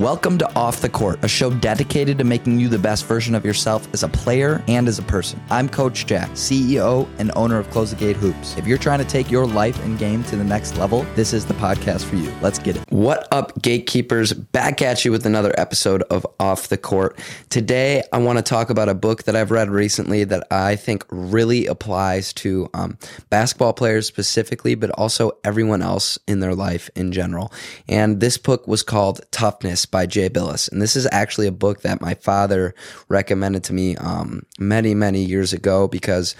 Welcome to Off the Court, a show dedicated to making you the best version of yourself as a player and as a person. I'm Coach Jack, CEO and owner of Close the Gate Hoops. If you're trying to take your life and game to the next level, this is the podcast for you. Let's get it. What up, gatekeepers? Back at you with another episode of Off the Court. Today, I want to talk about a book that I've read recently that I think really applies to um, basketball players specifically, but also everyone else in their life in general. And this book was called Toughness by Jay Bilas. And this is actually a book that my father recommended to me um, many, many years ago because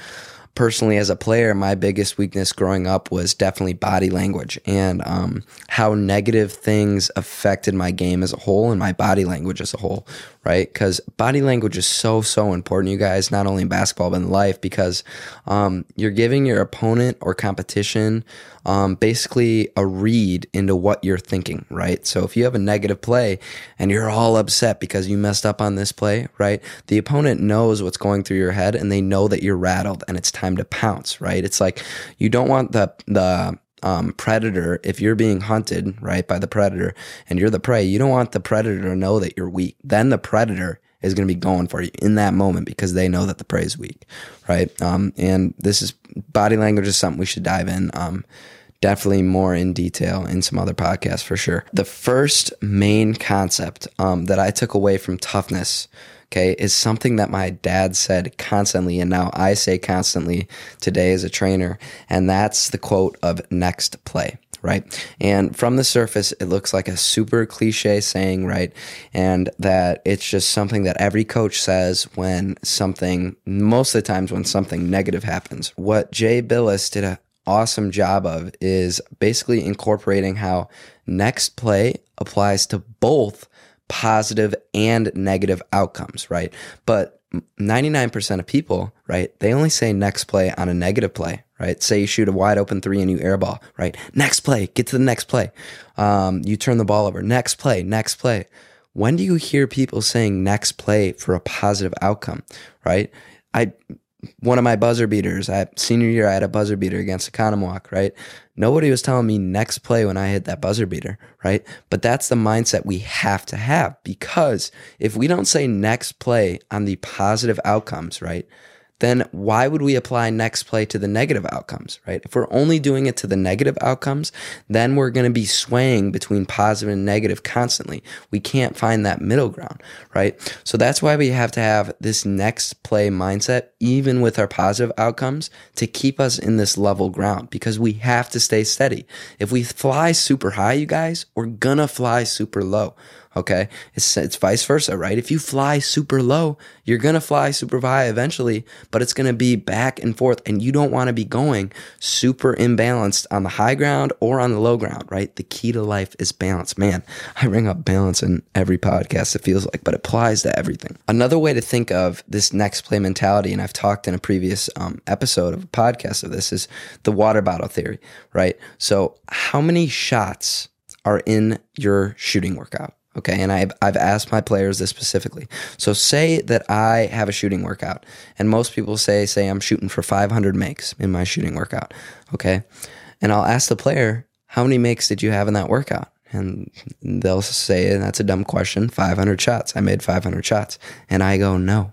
personally as a player, my biggest weakness growing up was definitely body language and um, how negative things affected my game as a whole and my body language as a whole, right? Because body language is so, so important, you guys, not only in basketball, but in life, because um, you're giving your opponent or competition um, basically a read into what you're thinking, right? So if you have a negative play and you're all upset because you messed up on this play, right? The opponent knows what's going through your head and they know that you're rattled and it's time to pounce, right? It's like you don't want the, the, um, predator, if you're being hunted, right, by the predator and you're the prey, you don't want the predator to know that you're weak. Then the predator is going to be going for you in that moment because they know that the prey is weak, right? Um, and this is body language is something we should dive in. Um, definitely more in detail in some other podcasts for sure. The first main concept um, that I took away from toughness, okay, is something that my dad said constantly, and now I say constantly today as a trainer, and that's the quote of next play right? And from the surface, it looks like a super cliche saying, right? And that it's just something that every coach says when something, most of the times when something negative happens. What Jay Bilas did a awesome job of is basically incorporating how next play applies to both positive and negative outcomes, right? But 99% of people, right, they only say next play on a negative play, right? Say you shoot a wide open three and you airball, right? Next play, get to the next play. Um, you turn the ball over, next play, next play. When do you hear people saying next play for a positive outcome, right? I one of my buzzer beaters. I senior year, I had a buzzer beater against Oconomowoc, right? Nobody was telling me next play when I hit that buzzer beater, right? But that's the mindset we have to have because if we don't say next play on the positive outcomes, right? Then why would we apply next play to the negative outcomes, right? If we're only doing it to the negative outcomes, then we're going to be swaying between positive and negative constantly. We can't find that middle ground, right? So that's why we have to have this next play mindset, even with our positive outcomes, to keep us in this level ground because we have to stay steady. If we fly super high, you guys, we're gonna fly super low. Okay. It's, it's vice versa, right? If you fly super low, you're going to fly super high eventually, but it's going to be back and forth. And you don't want to be going super imbalanced on the high ground or on the low ground, right? The key to life is balance. Man, I ring up balance in every podcast, it feels like, but it applies to everything. Another way to think of this next play mentality, and I've talked in a previous um, episode of a podcast of this, is the water bottle theory, right? So, how many shots are in your shooting workout? Okay. And I've, I've asked my players this specifically. So say that I have a shooting workout and most people say, say I'm shooting for 500 makes in my shooting workout. Okay. And I'll ask the player, how many makes did you have in that workout? And they'll say, that's a dumb question. 500 shots. I made 500 shots. And I go, no,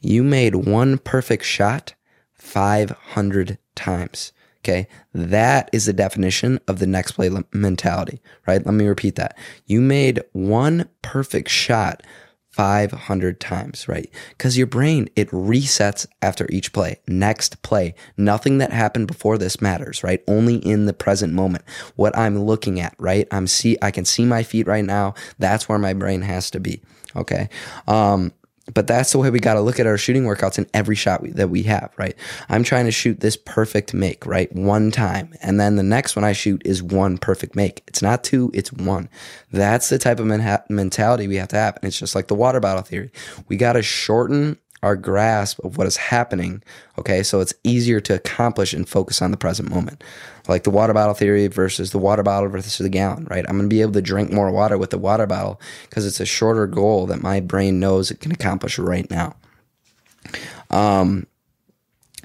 you made one perfect shot 500 times. Okay. That is the definition of the next play mentality, right? Let me repeat that. You made one perfect shot 500 times, right? Because your brain, it resets after each play. Next play. Nothing that happened before this matters, right? Only in the present moment. What I'm looking at, right? I'm see, I can see my feet right now. That's where my brain has to be. Okay. Um, but that's the way we got to look at our shooting workouts in every shot we, that we have, right? I'm trying to shoot this perfect make, right? One time. And then the next one I shoot is one perfect make. It's not two, it's one. That's the type of men- mentality we have to have. And it's just like the water bottle theory. We got to shorten our grasp of what is happening. Okay. So it's easier to accomplish and focus on the present moment. Like the water bottle theory versus the water bottle versus the gallon, right? I'm to be able to drink more water with the water bottle because it's a shorter goal that my brain knows it can accomplish right now. Um,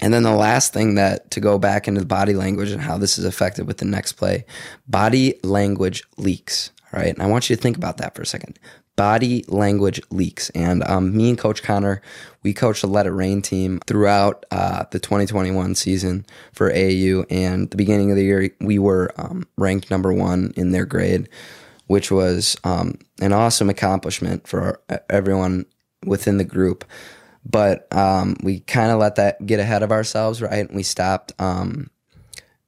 and then the last thing that to go back into the body language and how this is affected with the next play, body language leaks. All right. And I want you to think about that for a second. Body language leaks. And um, me and Coach Connor, we coached the Let It Rain team throughout uh, the 2021 season for AAU. And the beginning of the year, we were um, ranked number one in their grade, which was um, an awesome accomplishment for everyone within the group. But um, we kind of let that get ahead of ourselves, right? And we stopped um,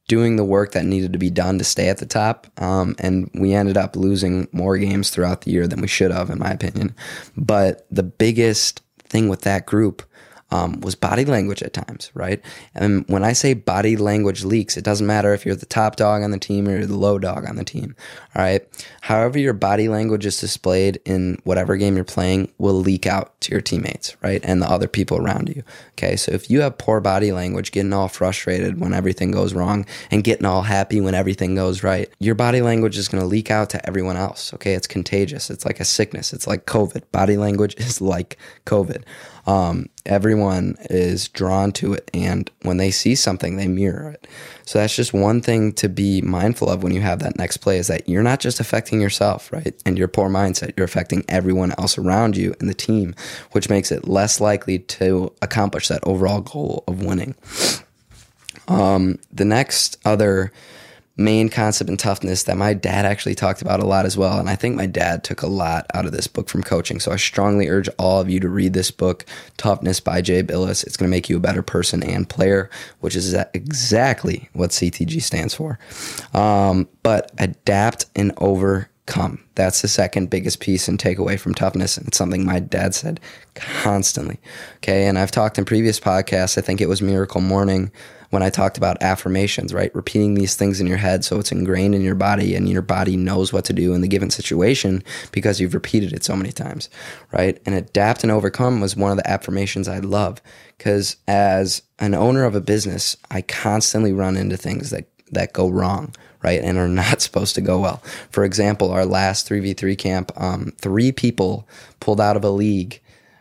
doing the work that needed to be done to stay at the top. Um, and we ended up losing more games throughout the year than we should have, in my opinion. But the biggest thing with that group um, was body language at times, right? And when I say body language leaks, it doesn't matter if you're the top dog on the team or the low dog on the team, all right? However, your body language is displayed in whatever game you're playing will leak out to your teammates, right? And the other people around you, okay? So if you have poor body language, getting all frustrated when everything goes wrong and getting all happy when everything goes right, your body language is to leak out to everyone else, okay? It's contagious. It's like a sickness. It's like COVID. Body language is like COVID um, everyone is drawn to it. And when they see something, they mirror it. So that's just one thing to be mindful of when you have that next play is that you're not just affecting yourself, right? And your poor mindset, you're affecting everyone else around you and the team, which makes it less likely to accomplish that overall goal of winning. Um, the next other main concept in toughness that my dad actually talked about a lot as well. And I think my dad took a lot out of this book from coaching. So I strongly urge all of you to read this book, Toughness by Jay Bilas. It's going to make you a better person and player, which is exactly what CTG stands for. Um, but adapt and overcome. That's the second biggest piece and takeaway from toughness. And it's something my dad said constantly. Okay. And I've talked in previous podcasts, I think it was Miracle Morning when I talked about affirmations, right? Repeating these things in your head so it's ingrained in your body and your body knows what to do in the given situation because you've repeated it so many times, right? And adapt and overcome was one of the affirmations I love because as an owner of a business, I constantly run into things that that go wrong, right, and are not supposed to go well. For example, our last 3v3 camp, um, three people pulled out of a league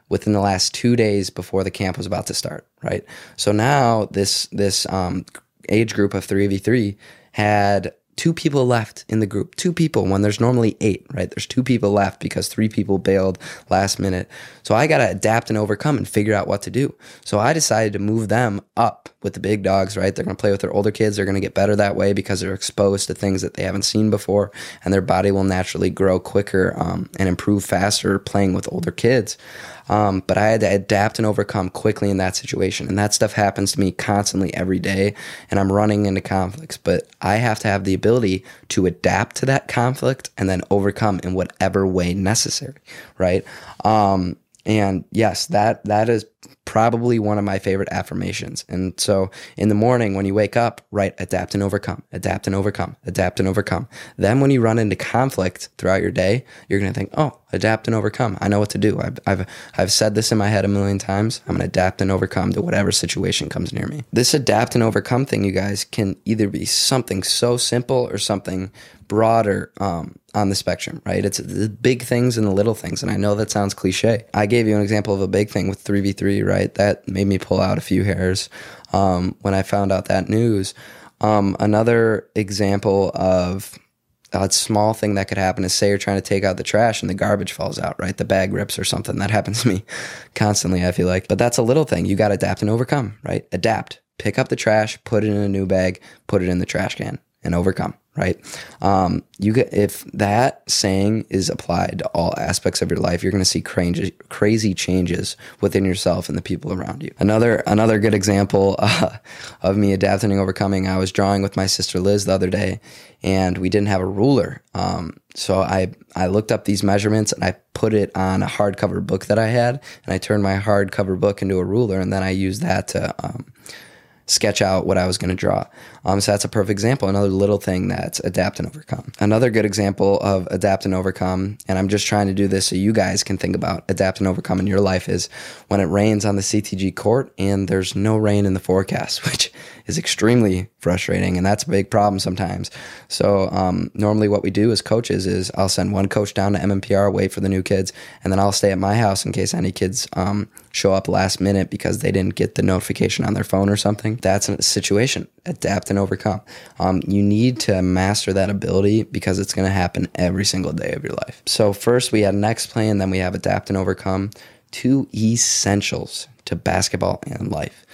within the last two days before the camp was about to start, right? So now this this um, age group of three v three had two people left in the group. Two people when there's normally eight, right? There's two people left because three people bailed last minute. So I got to adapt and overcome and figure out what to do. So I decided to move them up with the big dogs, right? They're going to play with their older kids. They're going to get better that way because they're exposed to things that they haven't seen before and their body will naturally grow quicker um, and improve faster playing with older kids. Um, but I had to adapt and overcome quickly in that situation. And that stuff happens to me constantly every day. And I'm running into conflicts, but I have to have the ability to adapt to that conflict and then overcome in whatever way necessary. Right. Um, and yes, that that is probably one of my favorite affirmations. And so in the morning when you wake up, write adapt and overcome, adapt and overcome, adapt and overcome. Then when you run into conflict throughout your day, you're going to think, "Oh, adapt and overcome. I know what to do. I've, I've, I've said this in my head a million times. I'm going to adapt and overcome to whatever situation comes near me. This adapt and overcome thing, you guys, can either be something so simple or something broader um, on the spectrum, right? It's the big things and the little things. And I know that sounds cliche. I gave you an example of a big thing with 3v3, right? That made me pull out a few hairs um, when I found out that news. Um, another example of a small thing that could happen is say you're trying to take out the trash and the garbage falls out, right? The bag rips or something. That happens to me constantly, I feel like. But that's a little thing. You got to adapt and overcome, right? Adapt. Pick up the trash, put it in a new bag, put it in the trash can, and overcome right? Um, you get if that saying is applied to all aspects of your life, you're going to see crazy, crazy changes within yourself and the people around you. Another another good example uh, of me adapting and overcoming. I was drawing with my sister Liz the other day, and we didn't have a ruler. Um, so I I looked up these measurements and I put it on a hardcover book that I had, and I turned my hardcover book into a ruler, and then I used that to um, sketch out what I was going to draw. Um, so that's a perfect example. Another little thing that's adapt and overcome. Another good example of adapt and overcome, and I'm just trying to do this so you guys can think about adapt and overcome in your life is when it rains on the CTG court and there's no rain in the forecast, which is extremely frustrating, and that's a big problem sometimes. So um, normally, what we do as coaches is I'll send one coach down to MMPR, wait for the new kids, and then I'll stay at my house in case any kids um, show up last minute because they didn't get the notification on their phone or something. that's a situation. Adapt and overcome. Um, you need to master that ability because it's going to happen every single day of your life. So, first we had next play, and then we have adapt and overcome. Two essentials to basketball and life.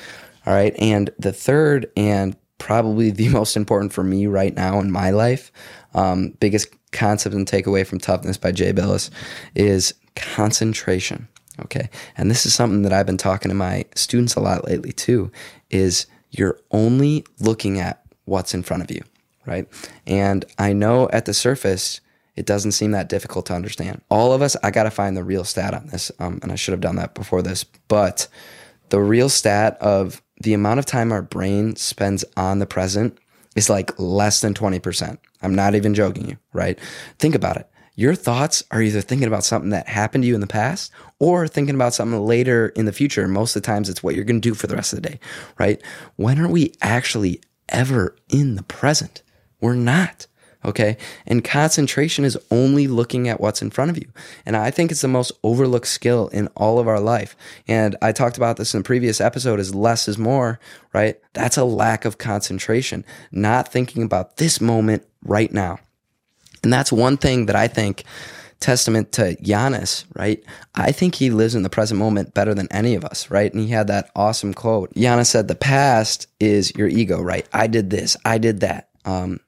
All right. And the third, and probably the most important for me right now in my life, um, biggest concept and takeaway from Toughness by Jay Bilas is concentration. Okay. And this is something that I've been talking to my students a lot lately too is you're only looking at what's in front of you, right? And I know at the surface, it doesn't seem that difficult to understand. All of us, I got to find the real stat on this. Um, and I should have done that before this, but the real stat of the amount of time our brain spends on the present is like less than 20%. I'm not even joking you, right? Think about it your thoughts are either thinking about something that happened to you in the past or thinking about something later in the future. Most of the times, it's what you're going to do for the rest of the day, right? When are we actually ever in the present? We're not. Okay. And concentration is only looking at what's in front of you. And I think it's the most overlooked skill in all of our life. And I talked about this in the previous episode is less is more, right? That's a lack of concentration, not thinking about this moment right now. And that's one thing that I think testament to Giannis, right? I think he lives in the present moment better than any of us, right? And he had that awesome quote. Giannis said, "The past is your ego, right? I did this, I did that. Um,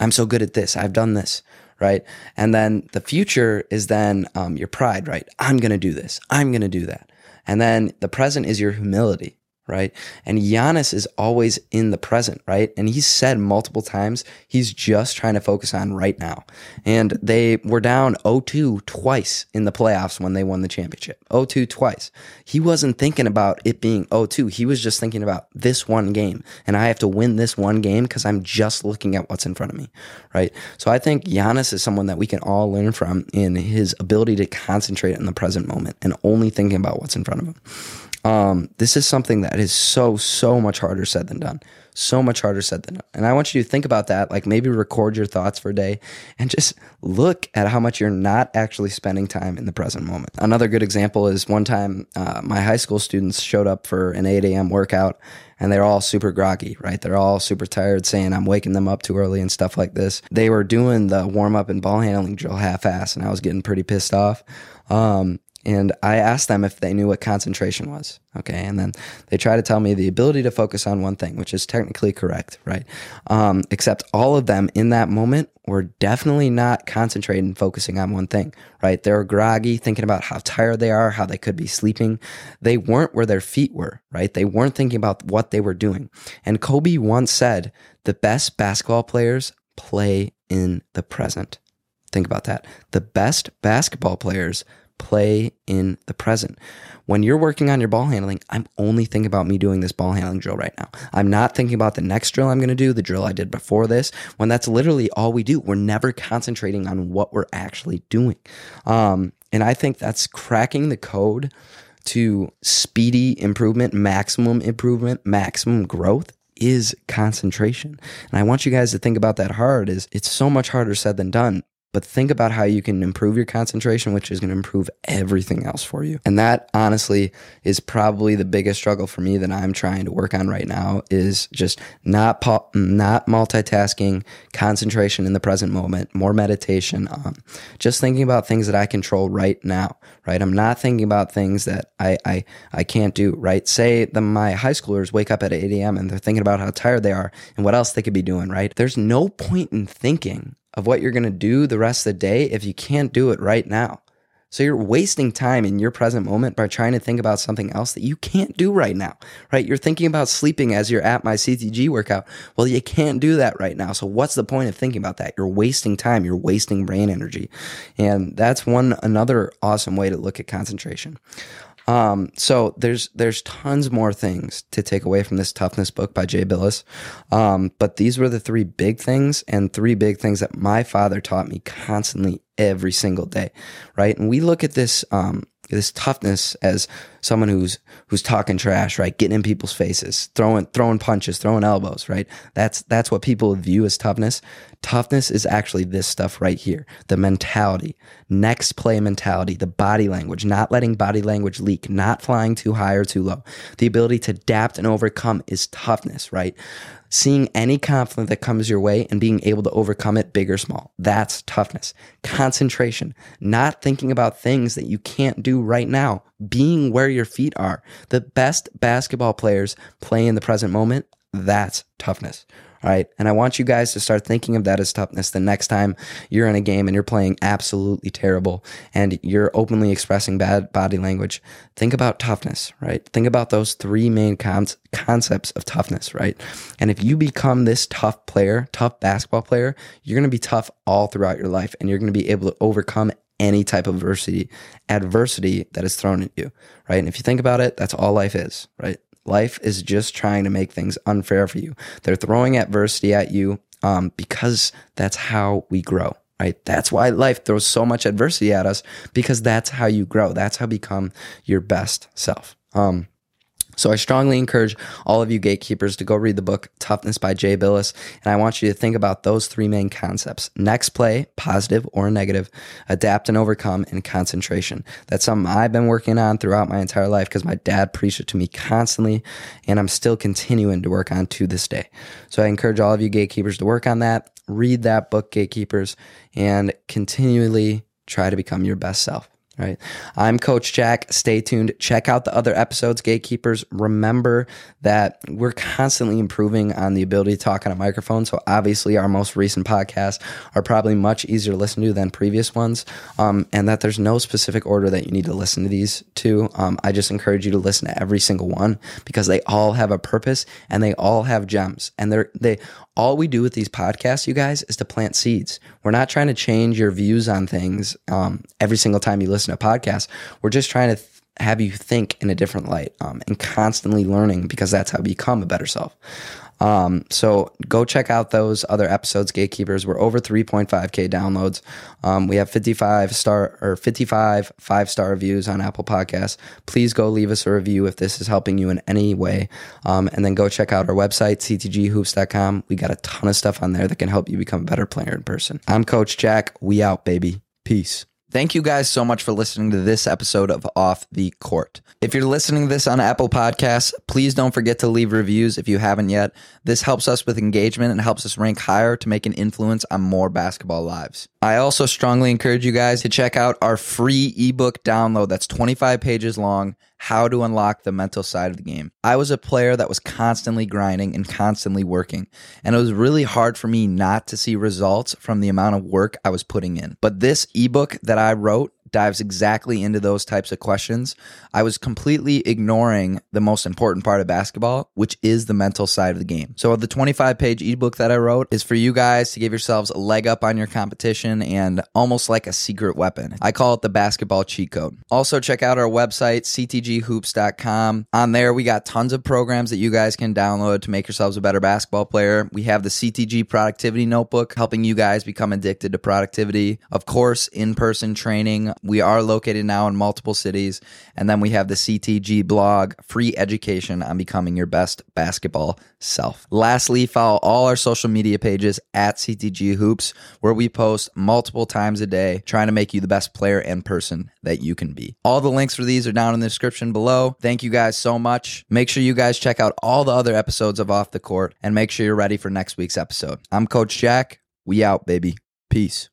I'm so good at this. I've done this." Right. And then the future is then um, your pride, right? I'm going to do this. I'm going to do that. And then the present is your humility, right? And Giannis is always in the present, right? And he's said multiple times he's just trying to focus on right now. And they were down 0-2 twice in the playoffs when they won the championship. 0-2 twice. He wasn't thinking about it being 0-2. He was just thinking about this one game. And I have to win this one game because I'm just looking at what's in front of me, right? So I think Giannis is someone that we can all learn from in his ability to concentrate in the present moment and only thinking about what's in front of him. Um, this is something that is so, so much harder said than done. So much harder said than done. And I want you to think about that. Like maybe record your thoughts for a day and just look at how much you're not actually spending time in the present moment. Another good example is one time uh, my high school students showed up for an 8 a.m. workout and they're all super groggy, right? They're all super tired, saying I'm waking them up too early and stuff like this. They were doing the warm up and ball handling drill half ass, and I was getting pretty pissed off. Um, and I asked them if they knew what concentration was. Okay. And then they try to tell me the ability to focus on one thing, which is technically correct, right? Um, except all of them in that moment were definitely not concentrating, focusing on one thing, right? They were groggy, thinking about how tired they are, how they could be sleeping. They weren't where their feet were, right? They weren't thinking about what they were doing. And Kobe once said, the best basketball players play in the present. Think about that. The best basketball players play in the present. When you're working on your ball handling, I'm only thinking about me doing this ball handling drill right now. I'm not thinking about the next drill I'm going to do, the drill I did before this, when that's literally all we do. We're never concentrating on what we're actually doing. Um, and I think that's cracking the code to speedy improvement, maximum improvement, maximum growth is concentration. And I want you guys to think about that hard is it's so much harder said than done but think about how you can improve your concentration, which is going to improve everything else for you. And that honestly is probably the biggest struggle for me that I'm trying to work on right now is just not not multitasking, concentration in the present moment, more meditation, um, just thinking about things that I control right now, right? I'm not thinking about things that I, I, I can't do, right? Say the, my high schoolers wake up at 8 a.m. and they're thinking about how tired they are and what else they could be doing, right? There's no point in thinking of what you're going to do the rest of the day if you can't do it right now. So you're wasting time in your present moment by trying to think about something else that you can't do right now, right? You're thinking about sleeping as you're at my CTG workout. Well, you can't do that right now. So what's the point of thinking about that? You're wasting time. You're wasting brain energy. And that's one, another awesome way to look at concentration. Um, so there's there's tons more things to take away from this toughness book by Jay Bilas, um, but these were the three big things and three big things that my father taught me constantly every single day, right? And we look at this um, this toughness as someone who's who's talking trash, right? Getting in people's faces, throwing throwing punches, throwing elbows, right? That's that's what people view as toughness. Toughness is actually this stuff right here. The mentality, next play mentality, the body language, not letting body language leak, not flying too high or too low. The ability to adapt and overcome is toughness, right? Seeing any conflict that comes your way and being able to overcome it, big or small. That's toughness. Concentration, not thinking about things that you can't do right now, being where your feet are. The best basketball players play in the present moment. That's toughness. All right. And I want you guys to start thinking of that as toughness the next time you're in a game and you're playing absolutely terrible and you're openly expressing bad body language. Think about toughness, right? Think about those three main con- concepts of toughness, right? And if you become this tough player, tough basketball player, you're going to be tough all throughout your life and you're going to be able to overcome any type of adversity, adversity that is thrown at you, right? And if you think about it, that's all life is, right? Life is just trying to make things unfair for you. They're throwing adversity at you um, because that's how we grow, right? That's why life throws so much adversity at us because that's how you grow. That's how become your best self. Um, so I strongly encourage all of you gatekeepers to go read the book Toughness by Jay Bilas. And I want you to think about those three main concepts next play, positive or negative, adapt and overcome, and concentration. That's something I've been working on throughout my entire life because my dad preached it to me constantly. And I'm still continuing to work on to this day. So I encourage all of you gatekeepers to work on that, read that book, Gatekeepers, and continually try to become your best self right? I'm Coach Jack. Stay tuned. Check out the other episodes, Gatekeepers. Remember that we're constantly improving on the ability to talk on a microphone. So obviously, our most recent podcasts are probably much easier to listen to than previous ones, um, and that there's no specific order that you need to listen to these to. Um, I just encourage you to listen to every single one because they all have a purpose and they all have gems, and they're they all we do with these podcasts, you guys, is to plant seeds. We're not trying to change your views on things um, every single time you listen to a podcast. We're just trying to th- have you think in a different light um, and constantly learning because that's how you become a better self. Um, so go check out those other episodes, Gatekeepers. We're over 3.5k downloads. Um, we have 55 star or 55 five star reviews on Apple Podcasts. Please go leave us a review if this is helping you in any way. Um, and then go check out our website, ctghoops.com. We got a ton of stuff on there that can help you become a better player in person. I'm Coach Jack. We out, baby. Peace. Thank you guys so much for listening to this episode of Off the Court. If you're listening to this on Apple Podcasts, please don't forget to leave reviews if you haven't yet. This helps us with engagement and helps us rank higher to make an influence on more basketball lives. I also strongly encourage you guys to check out our free ebook download that's 25 pages long how to unlock the mental side of the game. I was a player that was constantly grinding and constantly working, and it was really hard for me not to see results from the amount of work I was putting in. But this ebook that I wrote dives exactly into those types of questions. I was completely ignoring the most important part of basketball, which is the mental side of the game. So the 25 page ebook that I wrote is for you guys to give yourselves a leg up on your competition and almost like a secret weapon. I call it the basketball cheat code. Also check out our website, ctghoops.com. On there, we got tons of programs that you guys can download to make yourselves a better basketball player. We have the CTG productivity notebook helping you guys become addicted to productivity. Of course, in-person training we are located now in multiple cities. And then we have the CTG blog, free education on becoming your best basketball self. Lastly, follow all our social media pages at CTG Hoops, where we post multiple times a day, trying to make you the best player and person that you can be. All the links for these are down in the description below. Thank you guys so much. Make sure you guys check out all the other episodes of Off the Court and make sure you're ready for next week's episode. I'm Coach Jack. We out, baby. Peace.